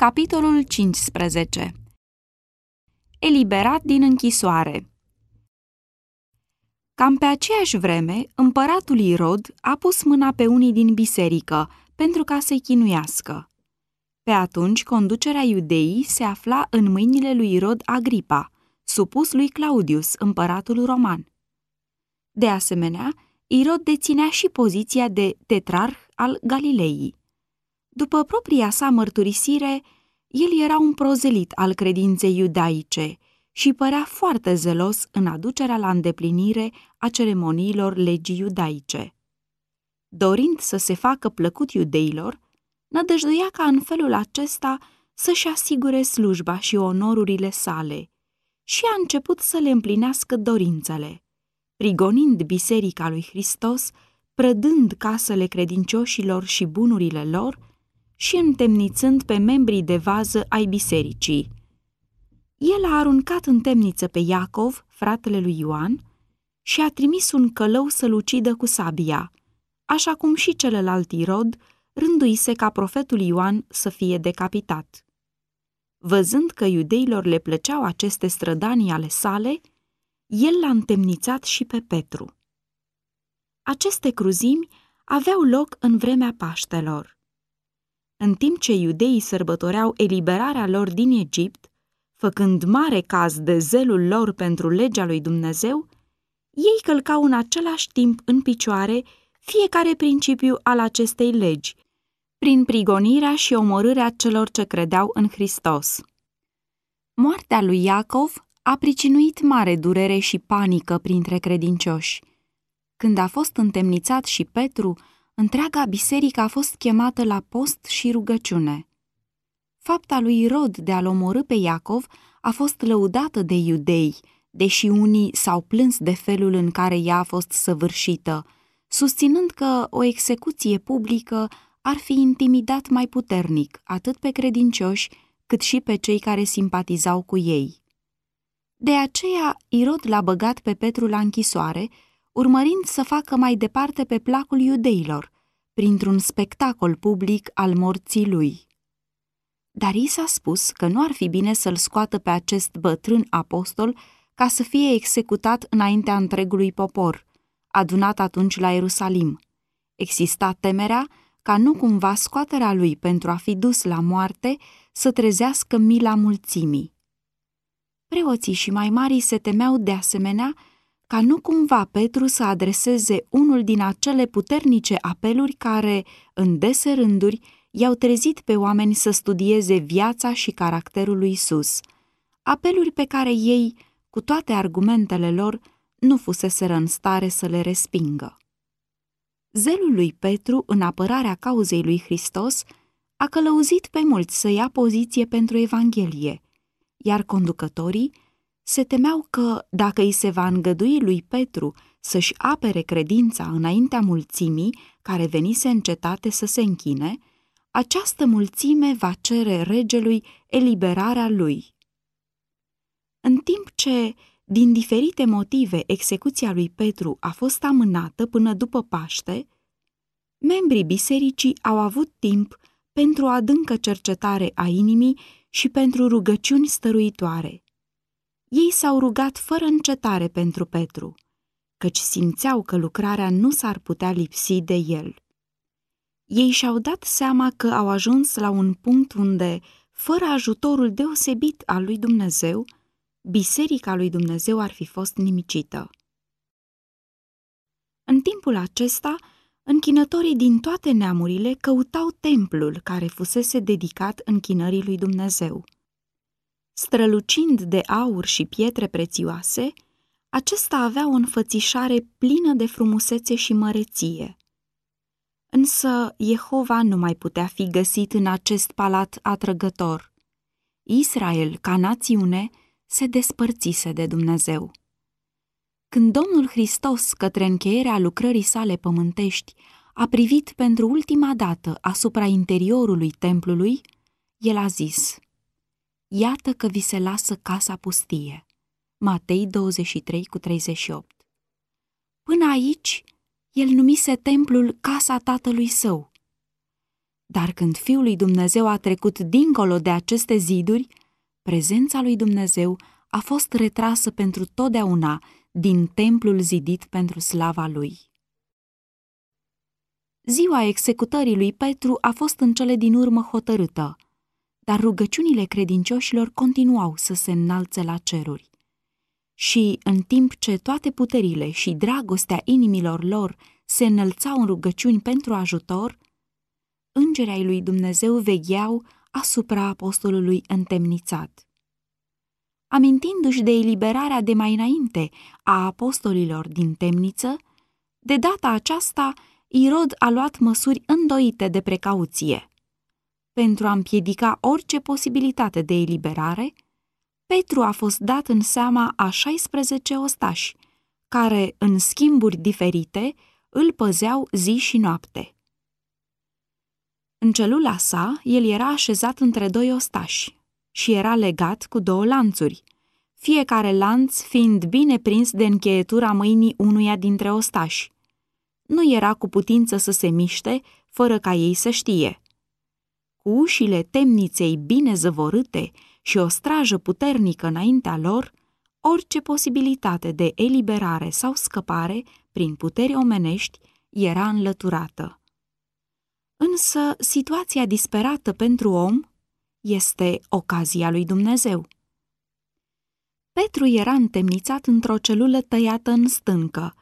Capitolul 15 Eliberat din închisoare Cam pe aceeași vreme, împăratul Irod a pus mâna pe unii din biserică pentru ca să-i chinuiască. Pe atunci, conducerea iudeii se afla în mâinile lui Irod Agripa, supus lui Claudius, împăratul roman. De asemenea, Irod deținea și poziția de tetrarh al Galileii. După propria sa mărturisire, el era un prozelit al credinței iudaice și părea foarte zelos în aducerea la îndeplinire a ceremoniilor legii iudaice. Dorind să se facă plăcut iudeilor, nădăjduia ca în felul acesta să-și asigure slujba și onorurile sale și a început să le împlinească dorințele, prigonind biserica lui Hristos, prădând casele credincioșilor și bunurile lor, și întemnițând pe membrii de vază ai bisericii. El a aruncat în temniță pe Iacov, fratele lui Ioan, și a trimis un călău să-l ucidă cu sabia, așa cum și celălalt Irod rânduise ca profetul Ioan să fie decapitat. Văzând că iudeilor le plăceau aceste strădanii ale sale, el l-a întemnițat și pe Petru. Aceste cruzimi aveau loc în vremea Paștelor. În timp ce iudeii sărbătoreau eliberarea lor din Egipt, făcând mare caz de zelul lor pentru legea lui Dumnezeu, ei călcau în același timp în picioare fiecare principiu al acestei legi, prin prigonirea și omorârea celor ce credeau în Hristos. Moartea lui Iacov a pricinuit mare durere și panică printre credincioși. Când a fost întemnițat și Petru, întreaga biserică a fost chemată la post și rugăciune. Fapta lui Rod de a-l omorâ pe Iacov a fost lăudată de iudei, deși unii s-au plâns de felul în care ea a fost săvârșită, susținând că o execuție publică ar fi intimidat mai puternic atât pe credincioși cât și pe cei care simpatizau cu ei. De aceea, Irod l-a băgat pe Petru la închisoare urmărind să facă mai departe pe placul iudeilor, printr-un spectacol public al morții lui. Dar i s-a spus că nu ar fi bine să-l scoată pe acest bătrân apostol ca să fie executat înaintea întregului popor, adunat atunci la Ierusalim. Exista temerea ca nu cumva scoaterea lui pentru a fi dus la moarte să trezească mila mulțimii. Preoții și mai mari se temeau de asemenea ca nu cumva Petru să adreseze unul din acele puternice apeluri care, în dese rânduri, i-au trezit pe oameni să studieze viața și caracterul lui Isus, apeluri pe care ei, cu toate argumentele lor, nu fuseseră în stare să le respingă. Zelul lui Petru în apărarea cauzei lui Hristos a călăuzit pe mulți să ia poziție pentru Evanghelie, iar conducătorii se temeau că, dacă îi se va îngădui lui Petru să-și apere credința înaintea mulțimii care venise în cetate să se închine, această mulțime va cere regelui eliberarea lui. În timp ce, din diferite motive, execuția lui Petru a fost amânată până după Paște, membrii bisericii au avut timp pentru o adâncă cercetare a inimii și pentru rugăciuni stăruitoare. Ei s-au rugat fără încetare pentru Petru, căci simțeau că lucrarea nu s-ar putea lipsi de el. Ei și-au dat seama că au ajuns la un punct unde, fără ajutorul deosebit al lui Dumnezeu, biserica lui Dumnezeu ar fi fost nimicită. În timpul acesta, închinătorii din toate neamurile căutau templul care fusese dedicat închinării lui Dumnezeu. Strălucind de aur și pietre prețioase, acesta avea o înfățișare plină de frumusețe și măreție. Însă Jehova nu mai putea fi găsit în acest palat atrăgător. Israel, ca națiune, se despărțise de Dumnezeu. Când Domnul Hristos, către încheierea lucrării sale pământești, a privit pentru ultima dată asupra interiorului templului, el a zis – Iată că vi se lasă casa pustie. Matei 23 cu 38 Până aici, el numise templul casa tatălui său. Dar când Fiul lui Dumnezeu a trecut dincolo de aceste ziduri, prezența lui Dumnezeu a fost retrasă pentru totdeauna din templul zidit pentru slava lui. Ziua executării lui Petru a fost în cele din urmă hotărâtă, dar rugăciunile credincioșilor continuau să se înalțe la ceruri. Și, în timp ce toate puterile și dragostea inimilor lor se înălțau în rugăciuni pentru ajutor, îngerii ai lui Dumnezeu vegheau asupra apostolului întemnițat. Amintindu-și de eliberarea de mai înainte a apostolilor din temniță, de data aceasta Irod a luat măsuri îndoite de precauție. Pentru a împiedica orice posibilitate de eliberare, Petru a fost dat în seama a 16 ostași, care, în schimburi diferite, îl păzeau zi și noapte. În celula sa, el era așezat între doi ostași și era legat cu două lanțuri, fiecare lanț fiind bine prins de încheietura mâinii unuia dintre ostași. Nu era cu putință să se miște, fără ca ei să știe. Cu ușile temniței bine zăvorâte și o strajă puternică înaintea lor, orice posibilitate de eliberare sau scăpare prin puteri omenești era înlăturată. Însă situația disperată pentru om este ocazia lui Dumnezeu. Petru era întemnițat într-o celulă tăiată în stâncă,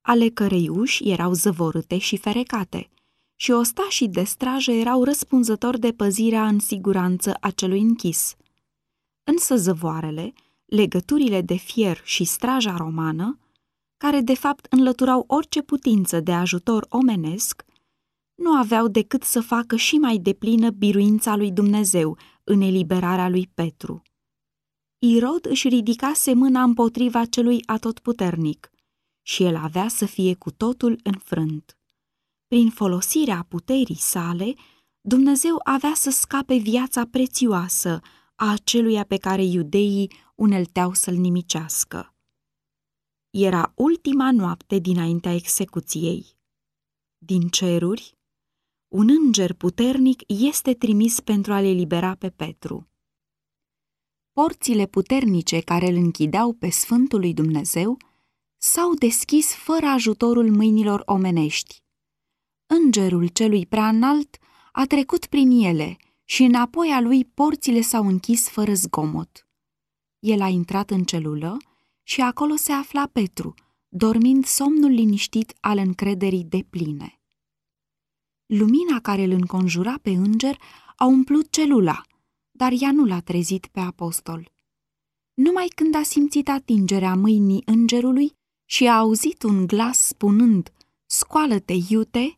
ale cărei uși erau zăvorâte și ferecate, și ostașii de strajă erau răspunzători de păzirea în siguranță a celui închis. Însă zăvoarele, legăturile de fier și straja romană, care de fapt înlăturau orice putință de ajutor omenesc, nu aveau decât să facă și mai deplină biruința lui Dumnezeu în eliberarea lui Petru. Irod își ridicase mâna împotriva celui atotputernic și el avea să fie cu totul înfrânt. Prin folosirea puterii sale, Dumnezeu avea să scape viața prețioasă a aceluia pe care iudeii unelteau să-l nimicească. Era ultima noapte dinaintea execuției. Din ceruri, un înger puternic este trimis pentru a-l elibera pe Petru. Porțile puternice care îl închideau pe Sfântul lui Dumnezeu s-au deschis fără ajutorul mâinilor omenești. Îngerul celui prea înalt a trecut prin ele și înapoi a lui porțile s-au închis fără zgomot. El a intrat în celulă și acolo se afla Petru, dormind somnul liniștit al încrederii de pline. Lumina care îl înconjura pe înger a umplut celula, dar ea nu l-a trezit pe apostol. Numai când a simțit atingerea mâinii îngerului și a auzit un glas spunând, Scoală-te, iute!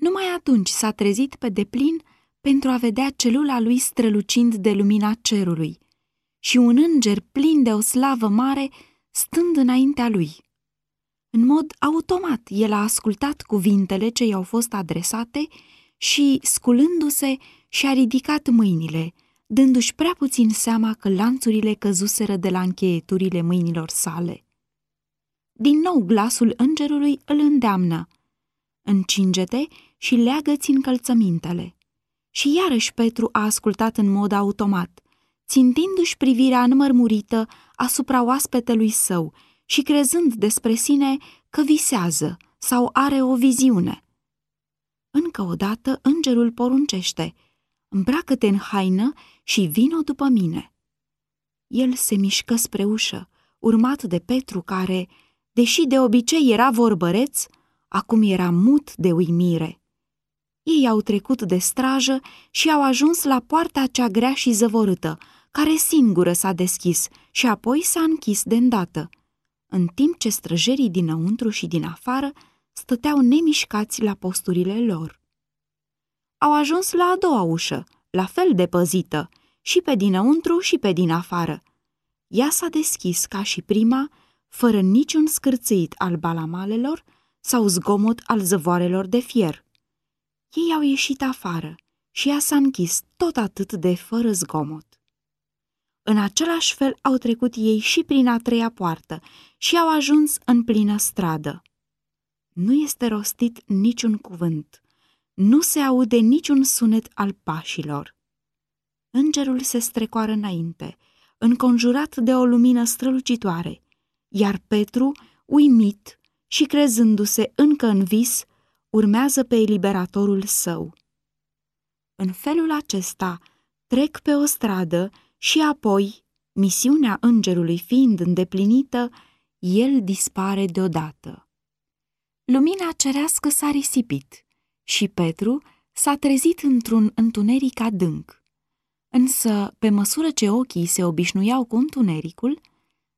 Numai atunci s-a trezit pe deplin pentru a vedea celula lui strălucind de lumina cerului și un înger plin de o slavă mare stând înaintea lui. În mod automat, el a ascultat cuvintele ce i-au fost adresate și, sculându-se, și-a ridicat mâinile, dându-și prea puțin seama că lanțurile căzuseră de la încheieturile mâinilor sale. Din nou glasul îngerului îl îndeamnă. Încinge-te și leagă-ți încălțămintele. Și iarăși Petru a ascultat în mod automat, țintindu-și privirea înmărmurită asupra oaspetelui său și crezând despre sine că visează sau are o viziune. Încă o dată îngerul poruncește, îmbracă-te în haină și vino după mine. El se mișcă spre ușă, urmat de Petru care, deși de obicei era vorbăreț, acum era mut de uimire. Ei au trecut de strajă și au ajuns la poarta cea grea și zăvorâtă, care singură s-a deschis și apoi s-a închis de îndată, în timp ce străjerii dinăuntru și din afară stăteau nemișcați la posturile lor. Au ajuns la a doua ușă, la fel de păzită, și pe dinăuntru și pe din afară. Ea s-a deschis ca și prima, fără niciun scârțâit al balamalelor sau zgomot al zăvoarelor de fier. Ei au ieșit afară și ea s-a închis tot atât de fără zgomot. În același fel au trecut ei și prin a treia poartă și au ajuns în plină stradă. Nu este rostit niciun cuvânt, nu se aude niciun sunet al pașilor. Îngerul se strecoară înainte, înconjurat de o lumină strălucitoare, iar Petru, uimit și crezându-se încă în vis, urmează pe eliberatorul său. În felul acesta trec pe o stradă și apoi, misiunea îngerului fiind îndeplinită, el dispare deodată. Lumina cerească s-a risipit și Petru s-a trezit într-un întuneric adânc. Însă, pe măsură ce ochii se obișnuiau cu întunericul,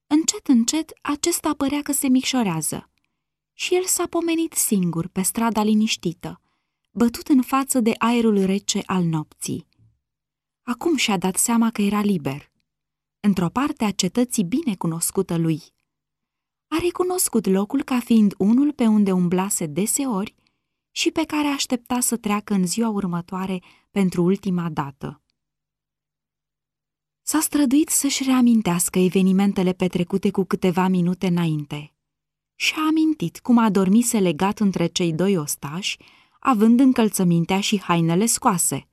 încet, încet, acesta părea că se micșorează. Și el s-a pomenit singur pe strada liniștită, bătut în față de aerul rece al nopții. Acum și-a dat seama că era liber, într-o parte a cetății bine cunoscută lui. A recunoscut locul ca fiind unul pe unde umblase deseori și pe care aștepta să treacă în ziua următoare pentru ultima dată. S-a străduit să-și reamintească evenimentele petrecute cu câteva minute înainte. Și-a amintit cum a dormise legat între cei doi ostași, având încălțămintea și hainele scoase.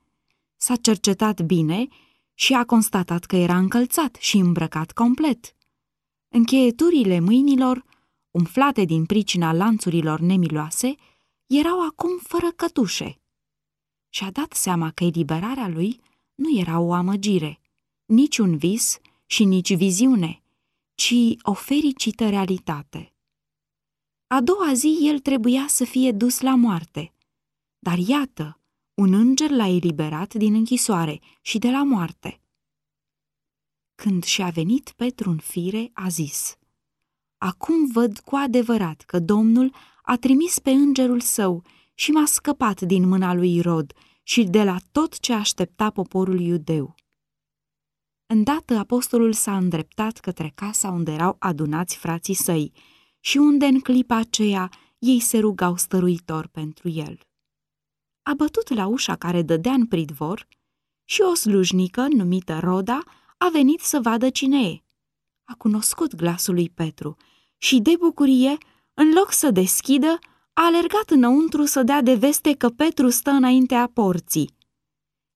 S-a cercetat bine și a constatat că era încălțat și îmbrăcat complet. Încheieturile mâinilor, umflate din pricina lanțurilor nemiloase, erau acum fără cătușe. Și-a dat seama că eliberarea lui nu era o amăgire, nici un vis și nici viziune, ci o fericită realitate. A doua zi el trebuia să fie dus la moarte, dar iată, un înger l-a eliberat din închisoare și de la moarte. Când și-a venit Petru în fire, a zis, Acum văd cu adevărat că Domnul a trimis pe îngerul său și m-a scăpat din mâna lui Irod și de la tot ce aștepta poporul iudeu. Îndată apostolul s-a îndreptat către casa unde erau adunați frații săi și unde în clipa aceea ei se rugau stăruitor pentru el. A bătut la ușa care dădea în pridvor și o slujnică numită Roda a venit să vadă cine e. A cunoscut glasul lui Petru și de bucurie, în loc să deschidă, a alergat înăuntru să dea de veste că Petru stă înaintea porții.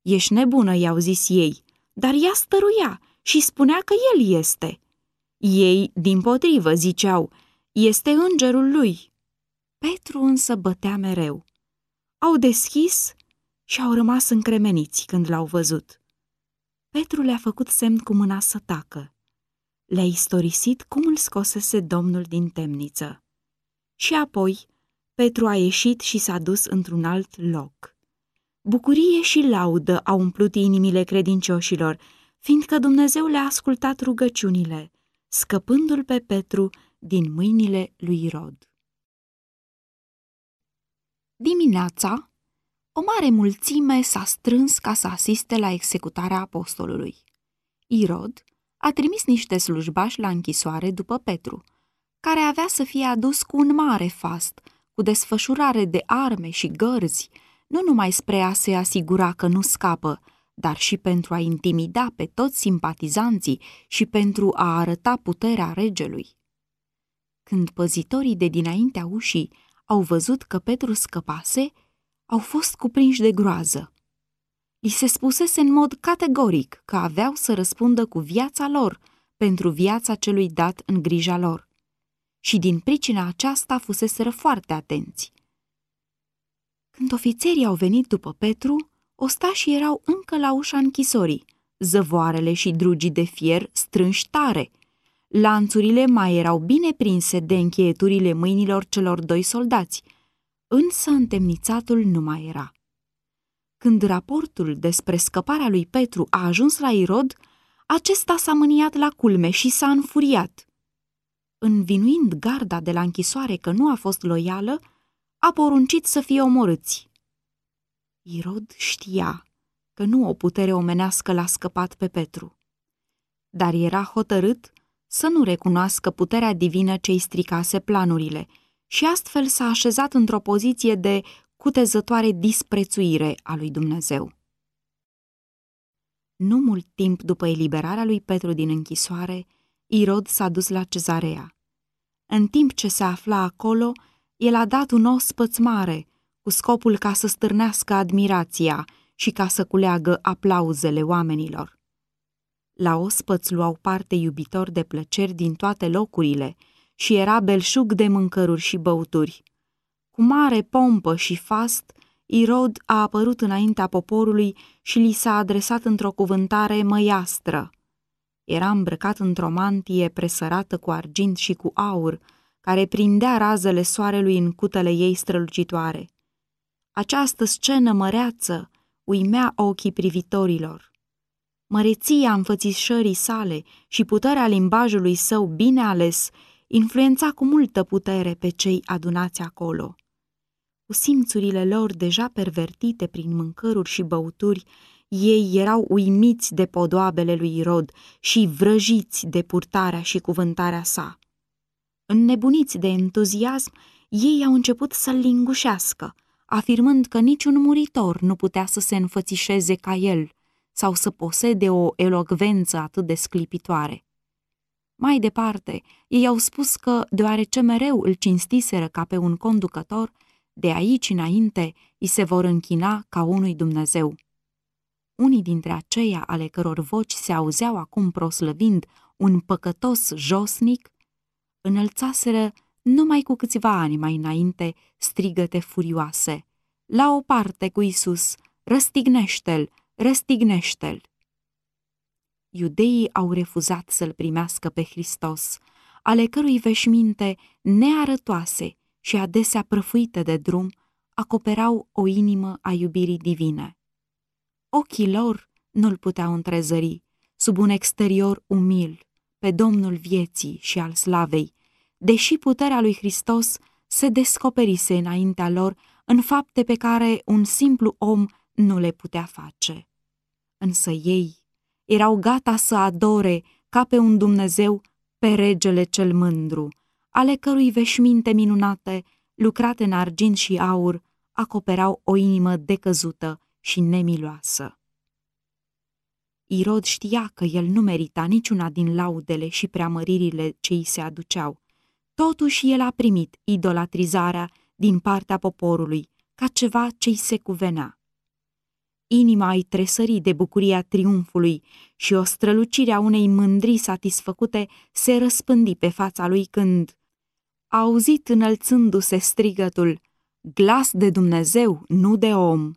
Ești nebună, i-au zis ei, dar ea stăruia și spunea că el este. Ei, din potrivă, ziceau, este îngerul lui. Petru însă bătea mereu. Au deschis și au rămas încremeniți când l-au văzut. Petru le-a făcut semn cu mâna să tacă. Le-a istorisit cum îl scosese domnul din temniță. Și apoi, Petru a ieșit și s-a dus într-un alt loc. Bucurie și laudă au umplut inimile credincioșilor, fiindcă Dumnezeu le-a ascultat rugăciunile, scăpându-l pe Petru din mâinile lui Irod. Dimineața, o mare mulțime s-a strâns ca să asiste la executarea apostolului. Irod a trimis niște slujbași la închisoare după Petru, care avea să fie adus cu un mare fast, cu desfășurare de arme și gărzi, nu numai spre a se asigura că nu scapă, dar și pentru a intimida pe toți simpatizanții și pentru a arăta puterea regelui. Când păzitorii de dinaintea ușii au văzut că Petru scăpase, au fost cuprinși de groază. Li se spusese în mod categoric că aveau să răspundă cu viața lor pentru viața celui dat în grija lor. Și din pricina aceasta fuseseră foarte atenți. Când ofițerii au venit după Petru, ostașii erau încă la ușa închisorii, zăvoarele și drugii de fier strânși tare. Lanțurile mai erau bine prinse de încheieturile mâinilor celor doi soldați, însă întemnițatul nu mai era. Când raportul despre scăparea lui Petru a ajuns la Irod, acesta s-a mâniat la culme și s-a înfuriat. Învinuind garda de la închisoare că nu a fost loială, a poruncit să fie omorâți. Irod știa că nu o putere omenească l-a scăpat pe Petru, dar era hotărât să nu recunoască puterea divină ce-i stricase planurile și astfel s-a așezat într-o poziție de cutezătoare disprețuire a lui Dumnezeu. Nu mult timp după eliberarea lui Petru din închisoare, Irod s-a dus la cezarea. În timp ce se afla acolo, el a dat un ospăț mare, cu scopul ca să stârnească admirația și ca să culeagă aplauzele oamenilor. La ospăți luau parte iubitori de plăceri din toate locurile și era belșug de mâncăruri și băuturi. Cu mare pompă și fast, Irod a apărut înaintea poporului și li s-a adresat într-o cuvântare măiastră. Era îmbrăcat într-o mantie presărată cu argint și cu aur, care prindea razele soarelui în cutele ei strălucitoare. Această scenă măreață uimea ochii privitorilor. Măreția înfățișării sale și puterea limbajului său bine ales influența cu multă putere pe cei adunați acolo. Cu simțurile lor deja pervertite prin mâncăruri și băuturi, ei erau uimiți de podoabele lui Irod și vrăjiți de purtarea și cuvântarea sa. Înnebuniți de entuziasm, ei au început să-l lingușească, afirmând că niciun muritor nu putea să se înfățișeze ca el sau să posede o elogvență atât de sclipitoare. Mai departe, ei au spus că, deoarece mereu îl cinstiseră ca pe un conducător, de aici înainte îi se vor închina ca unui Dumnezeu. Unii dintre aceia ale căror voci se auzeau acum proslăvind un păcătos josnic, înălțaseră numai cu câțiva ani mai înainte strigăte furioase. La o parte cu Isus, răstignește-l, răstignește-l! Iudeii au refuzat să-l primească pe Hristos, ale cărui veșminte nearătoase și adesea prăfuite de drum acoperau o inimă a iubirii divine. Ochii lor nu-l puteau întrezări sub un exterior umil pe Domnul vieții și al slavei, deși puterea lui Hristos se descoperise înaintea lor în fapte pe care un simplu om nu le putea face. Însă ei erau gata să adore ca pe un Dumnezeu pe regele cel mândru, ale cărui veșminte minunate, lucrate în argint și aur, acoperau o inimă decăzută și nemiloasă. Irod știa că el nu merita niciuna din laudele și preamăririle ce îi se aduceau. Totuși el a primit idolatrizarea din partea poporului ca ceva ce îi se cuvenea. Inima îi tresări de bucuria triumfului și o strălucire a unei mândrii satisfăcute se răspândi pe fața lui când a auzit înălțându-se strigătul, glas de Dumnezeu, nu de om.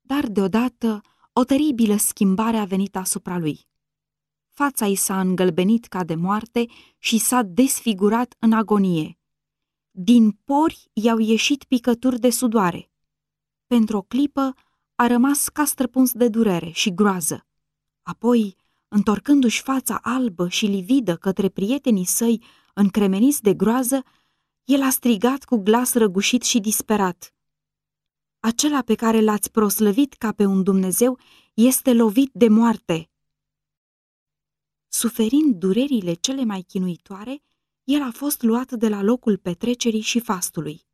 Dar deodată o teribilă schimbare a venit asupra lui. Fața i s-a îngălbenit ca de moarte și s-a desfigurat în agonie. Din pori i-au ieșit picături de sudoare. Pentru o clipă a rămas ca străpuns de durere și groază. Apoi, întorcându-și fața albă și lividă către prietenii săi încremeniți de groază, el a strigat cu glas răgușit și disperat. Acela pe care l-ați proslăvit ca pe un Dumnezeu este lovit de moarte. Suferind durerile cele mai chinuitoare, el a fost luat de la locul petrecerii și fastului.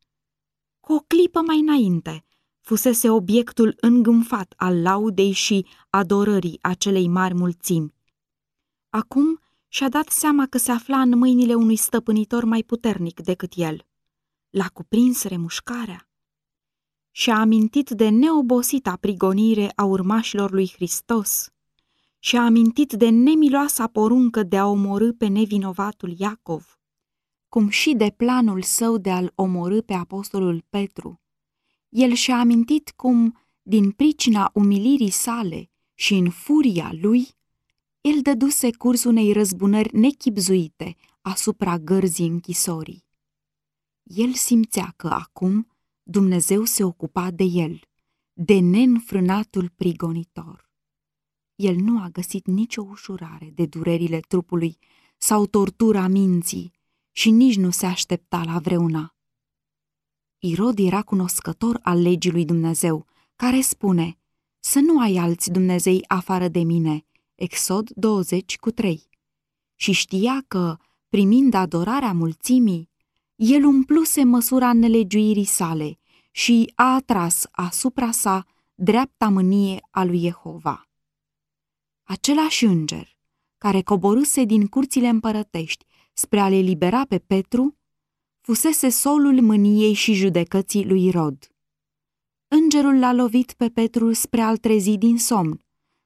Cu o clipă mai înainte, fusese obiectul îngânfat al laudei și adorării acelei mari mulțimi. Acum și-a dat seama că se afla în mâinile unui stăpânitor mai puternic decât el. L-a cuprins remușcarea și-a amintit de neobosita prigonire a urmașilor lui Hristos și-a amintit de nemiloasa poruncă de a omorâ pe nevinovatul Iacov, cum și de planul său de a-l omorâ pe apostolul Petru. El și-a amintit cum, din pricina umilirii sale și în furia lui, el dăduse curs unei răzbunări nechipzuite asupra gărzii închisorii. El simțea că acum Dumnezeu se ocupa de el, de neînfrânatul prigonitor. El nu a găsit nicio ușurare de durerile trupului sau tortura minții și nici nu se aștepta la vreuna. Irod era cunoscător al legii lui Dumnezeu, care spune, să nu ai alți Dumnezei afară de mine, Exod 20 cu 3. Și știa că, primind adorarea mulțimii, el umpluse măsura nelegiuirii sale și a atras asupra sa dreapta mânie a lui Jehova. Același înger, care coborâse din curțile împărătești spre a le libera pe Petru, fusese solul mâniei și judecății lui Rod. Îngerul l-a lovit pe Petru spre a-l trezi din somn,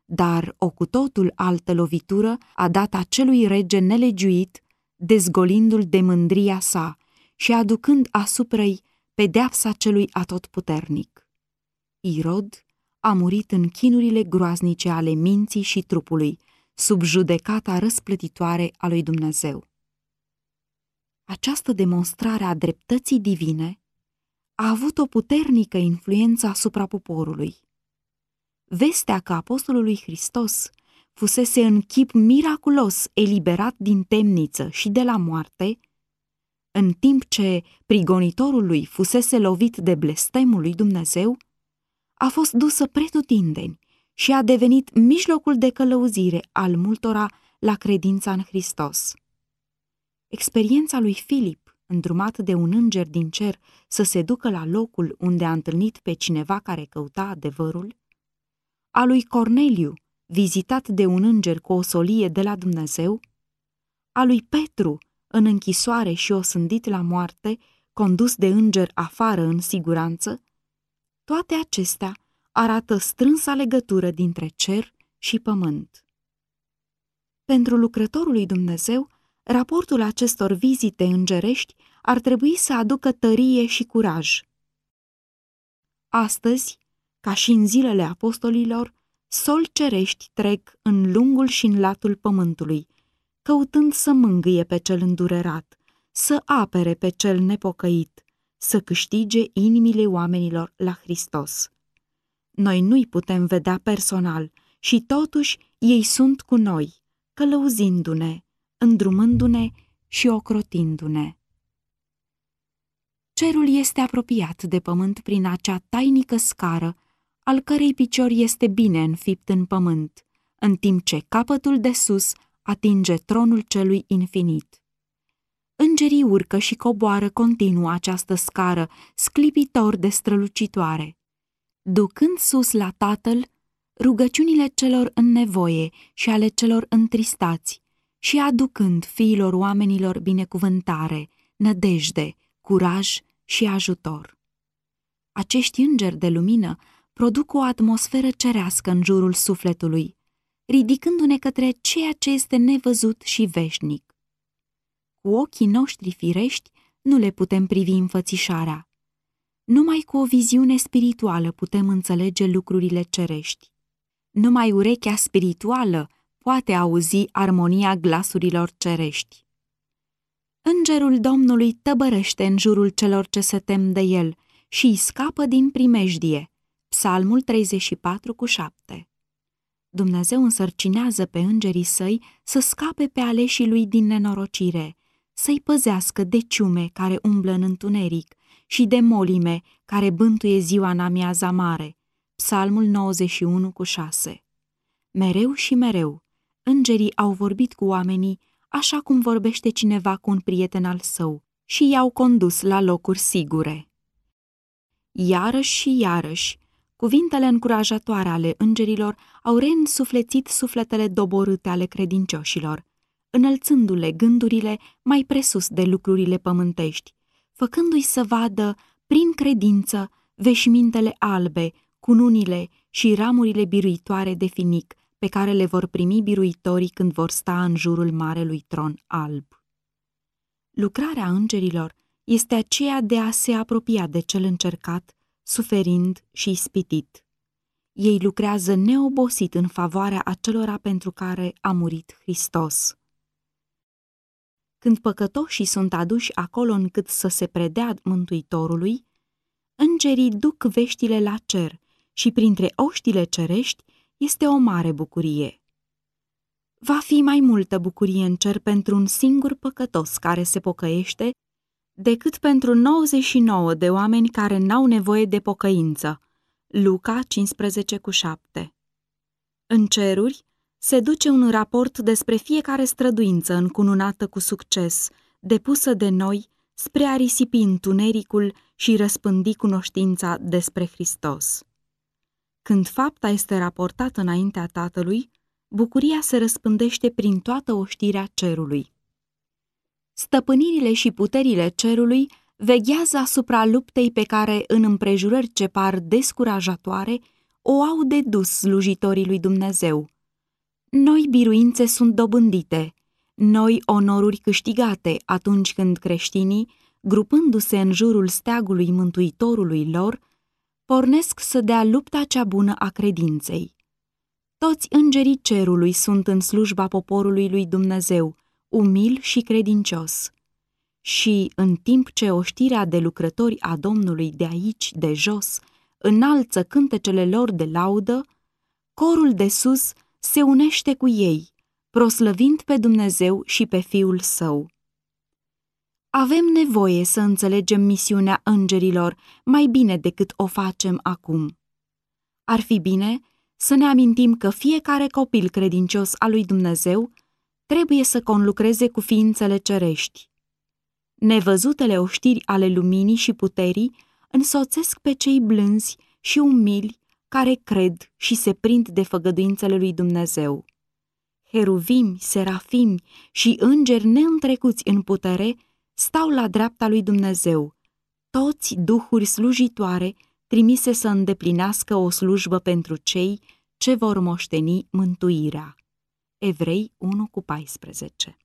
dar o cu totul altă lovitură a dat acelui rege nelegiuit, dezgolindu-l de mândria sa și aducând asupra-i pedeapsa celui atotputernic. Irod a murit în chinurile groaznice ale minții și trupului, sub judecata răsplătitoare a lui Dumnezeu. Această demonstrare a dreptății divine a avut o puternică influență asupra poporului. Vestea că apostolul lui Hristos fusese în chip miraculos eliberat din temniță și de la moarte, în timp ce prigonitorul lui fusese lovit de blestemul lui Dumnezeu, a fost dusă pretutindeni și a devenit mijlocul de călăuzire al multora la credința în Hristos. Experiența lui Filip, îndrumat de un înger din cer să se ducă la locul unde a întâlnit pe cineva care căuta adevărul, a lui Corneliu, vizitat de un înger cu o solie de la Dumnezeu, a lui Petru, în închisoare și osândit la moarte, condus de înger afară în siguranță, toate acestea arată strânsa legătură dintre cer și pământ. Pentru lucrătorul lui Dumnezeu, raportul acestor vizite îngerești ar trebui să aducă tărie și curaj. Astăzi, ca și în zilele apostolilor, sol cerești trec în lungul și în latul pământului, căutând să mângâie pe cel îndurerat, să apere pe cel nepocăit, să câștige inimile oamenilor la Hristos. Noi nu-i putem vedea personal și totuși ei sunt cu noi, călăuzindu-ne, îndrumându-ne și ocrotindu-ne. Cerul este apropiat de pământ prin acea tainică scară, al cărei picior este bine înfipt în pământ, în timp ce capătul de sus atinge tronul celui infinit. Îngerii urcă și coboară continuu această scară, sclipitor de strălucitoare. Ducând sus la Tatăl, rugăciunile celor în nevoie și ale celor întristați și aducând fiilor oamenilor binecuvântare, nădejde, curaj și ajutor. Acești îngeri de lumină produc o atmosferă cerească în jurul sufletului, ridicându-ne către ceea ce este nevăzut și veșnic. Cu ochii noștri firești nu le putem privi înfățișarea. Numai cu o viziune spirituală putem înțelege lucrurile cerești. Numai urechea spirituală poate auzi armonia glasurilor cerești. Îngerul Domnului tăbărăște în jurul celor ce se tem de el și îi scapă din primejdie. Psalmul 34 cu 7 Dumnezeu însărcinează pe îngerii săi să scape pe aleșii lui din nenorocire, să-i păzească de ciume care umblă în întuneric și de molime care bântuie ziua în amiaza mare. Psalmul 91 cu 6 Mereu și mereu, îngerii au vorbit cu oamenii așa cum vorbește cineva cu un prieten al său și i-au condus la locuri sigure. Iarăși și iarăși, cuvintele încurajatoare ale îngerilor au reînsuflețit sufletele doborâte ale credincioșilor, înălțându-le gândurile mai presus de lucrurile pământești, făcându-i să vadă, prin credință, veșmintele albe, cununile și ramurile biruitoare de finic pe care le vor primi biruitorii când vor sta în jurul marelui tron alb. Lucrarea îngerilor este aceea de a se apropia de cel încercat, suferind și ispitit. Ei lucrează neobosit în favoarea acelora pentru care a murit Hristos. Când păcătoșii sunt aduși acolo încât să se predea Mântuitorului, îngerii duc veștile la cer și printre oștile cerești este o mare bucurie. Va fi mai multă bucurie în cer pentru un singur păcătos care se pocăiește decât pentru 99 de oameni care n-au nevoie de pocăință. Luca 15 cu 7 În ceruri se duce un raport despre fiecare străduință încununată cu succes, depusă de noi spre a risipi întunericul și răspândi cunoștința despre Hristos. Când fapta este raportată înaintea Tatălui, bucuria se răspândește prin toată oștirea cerului. Stăpânirile și puterile cerului veghează asupra luptei pe care, în împrejurări ce par descurajatoare, o au de dus slujitorii lui Dumnezeu. Noi biruințe sunt dobândite, noi onoruri câștigate atunci când creștinii, grupându-se în jurul steagului mântuitorului lor, pornesc să dea lupta cea bună a credinței. Toți îngerii cerului sunt în slujba poporului lui Dumnezeu, umil și credincios. Și, în timp ce oștirea de lucrători a Domnului de aici, de jos, înalță cântecele lor de laudă, corul de sus se unește cu ei, proslăvind pe Dumnezeu și pe Fiul Său. Avem nevoie să înțelegem misiunea îngerilor mai bine decât o facem acum. Ar fi bine să ne amintim că fiecare copil credincios al lui Dumnezeu trebuie să conlucreze cu ființele cerești. Nevăzutele oștiri ale luminii și puterii însoțesc pe cei blânzi și umili care cred și se prind de făgăduințele lui Dumnezeu. Heruvimi, serafimi și îngeri neîntrecuți în putere stau la dreapta lui Dumnezeu, toți duhuri slujitoare trimise să îndeplinească o slujbă pentru cei ce vor moșteni mântuirea. Evrei 1 cu 14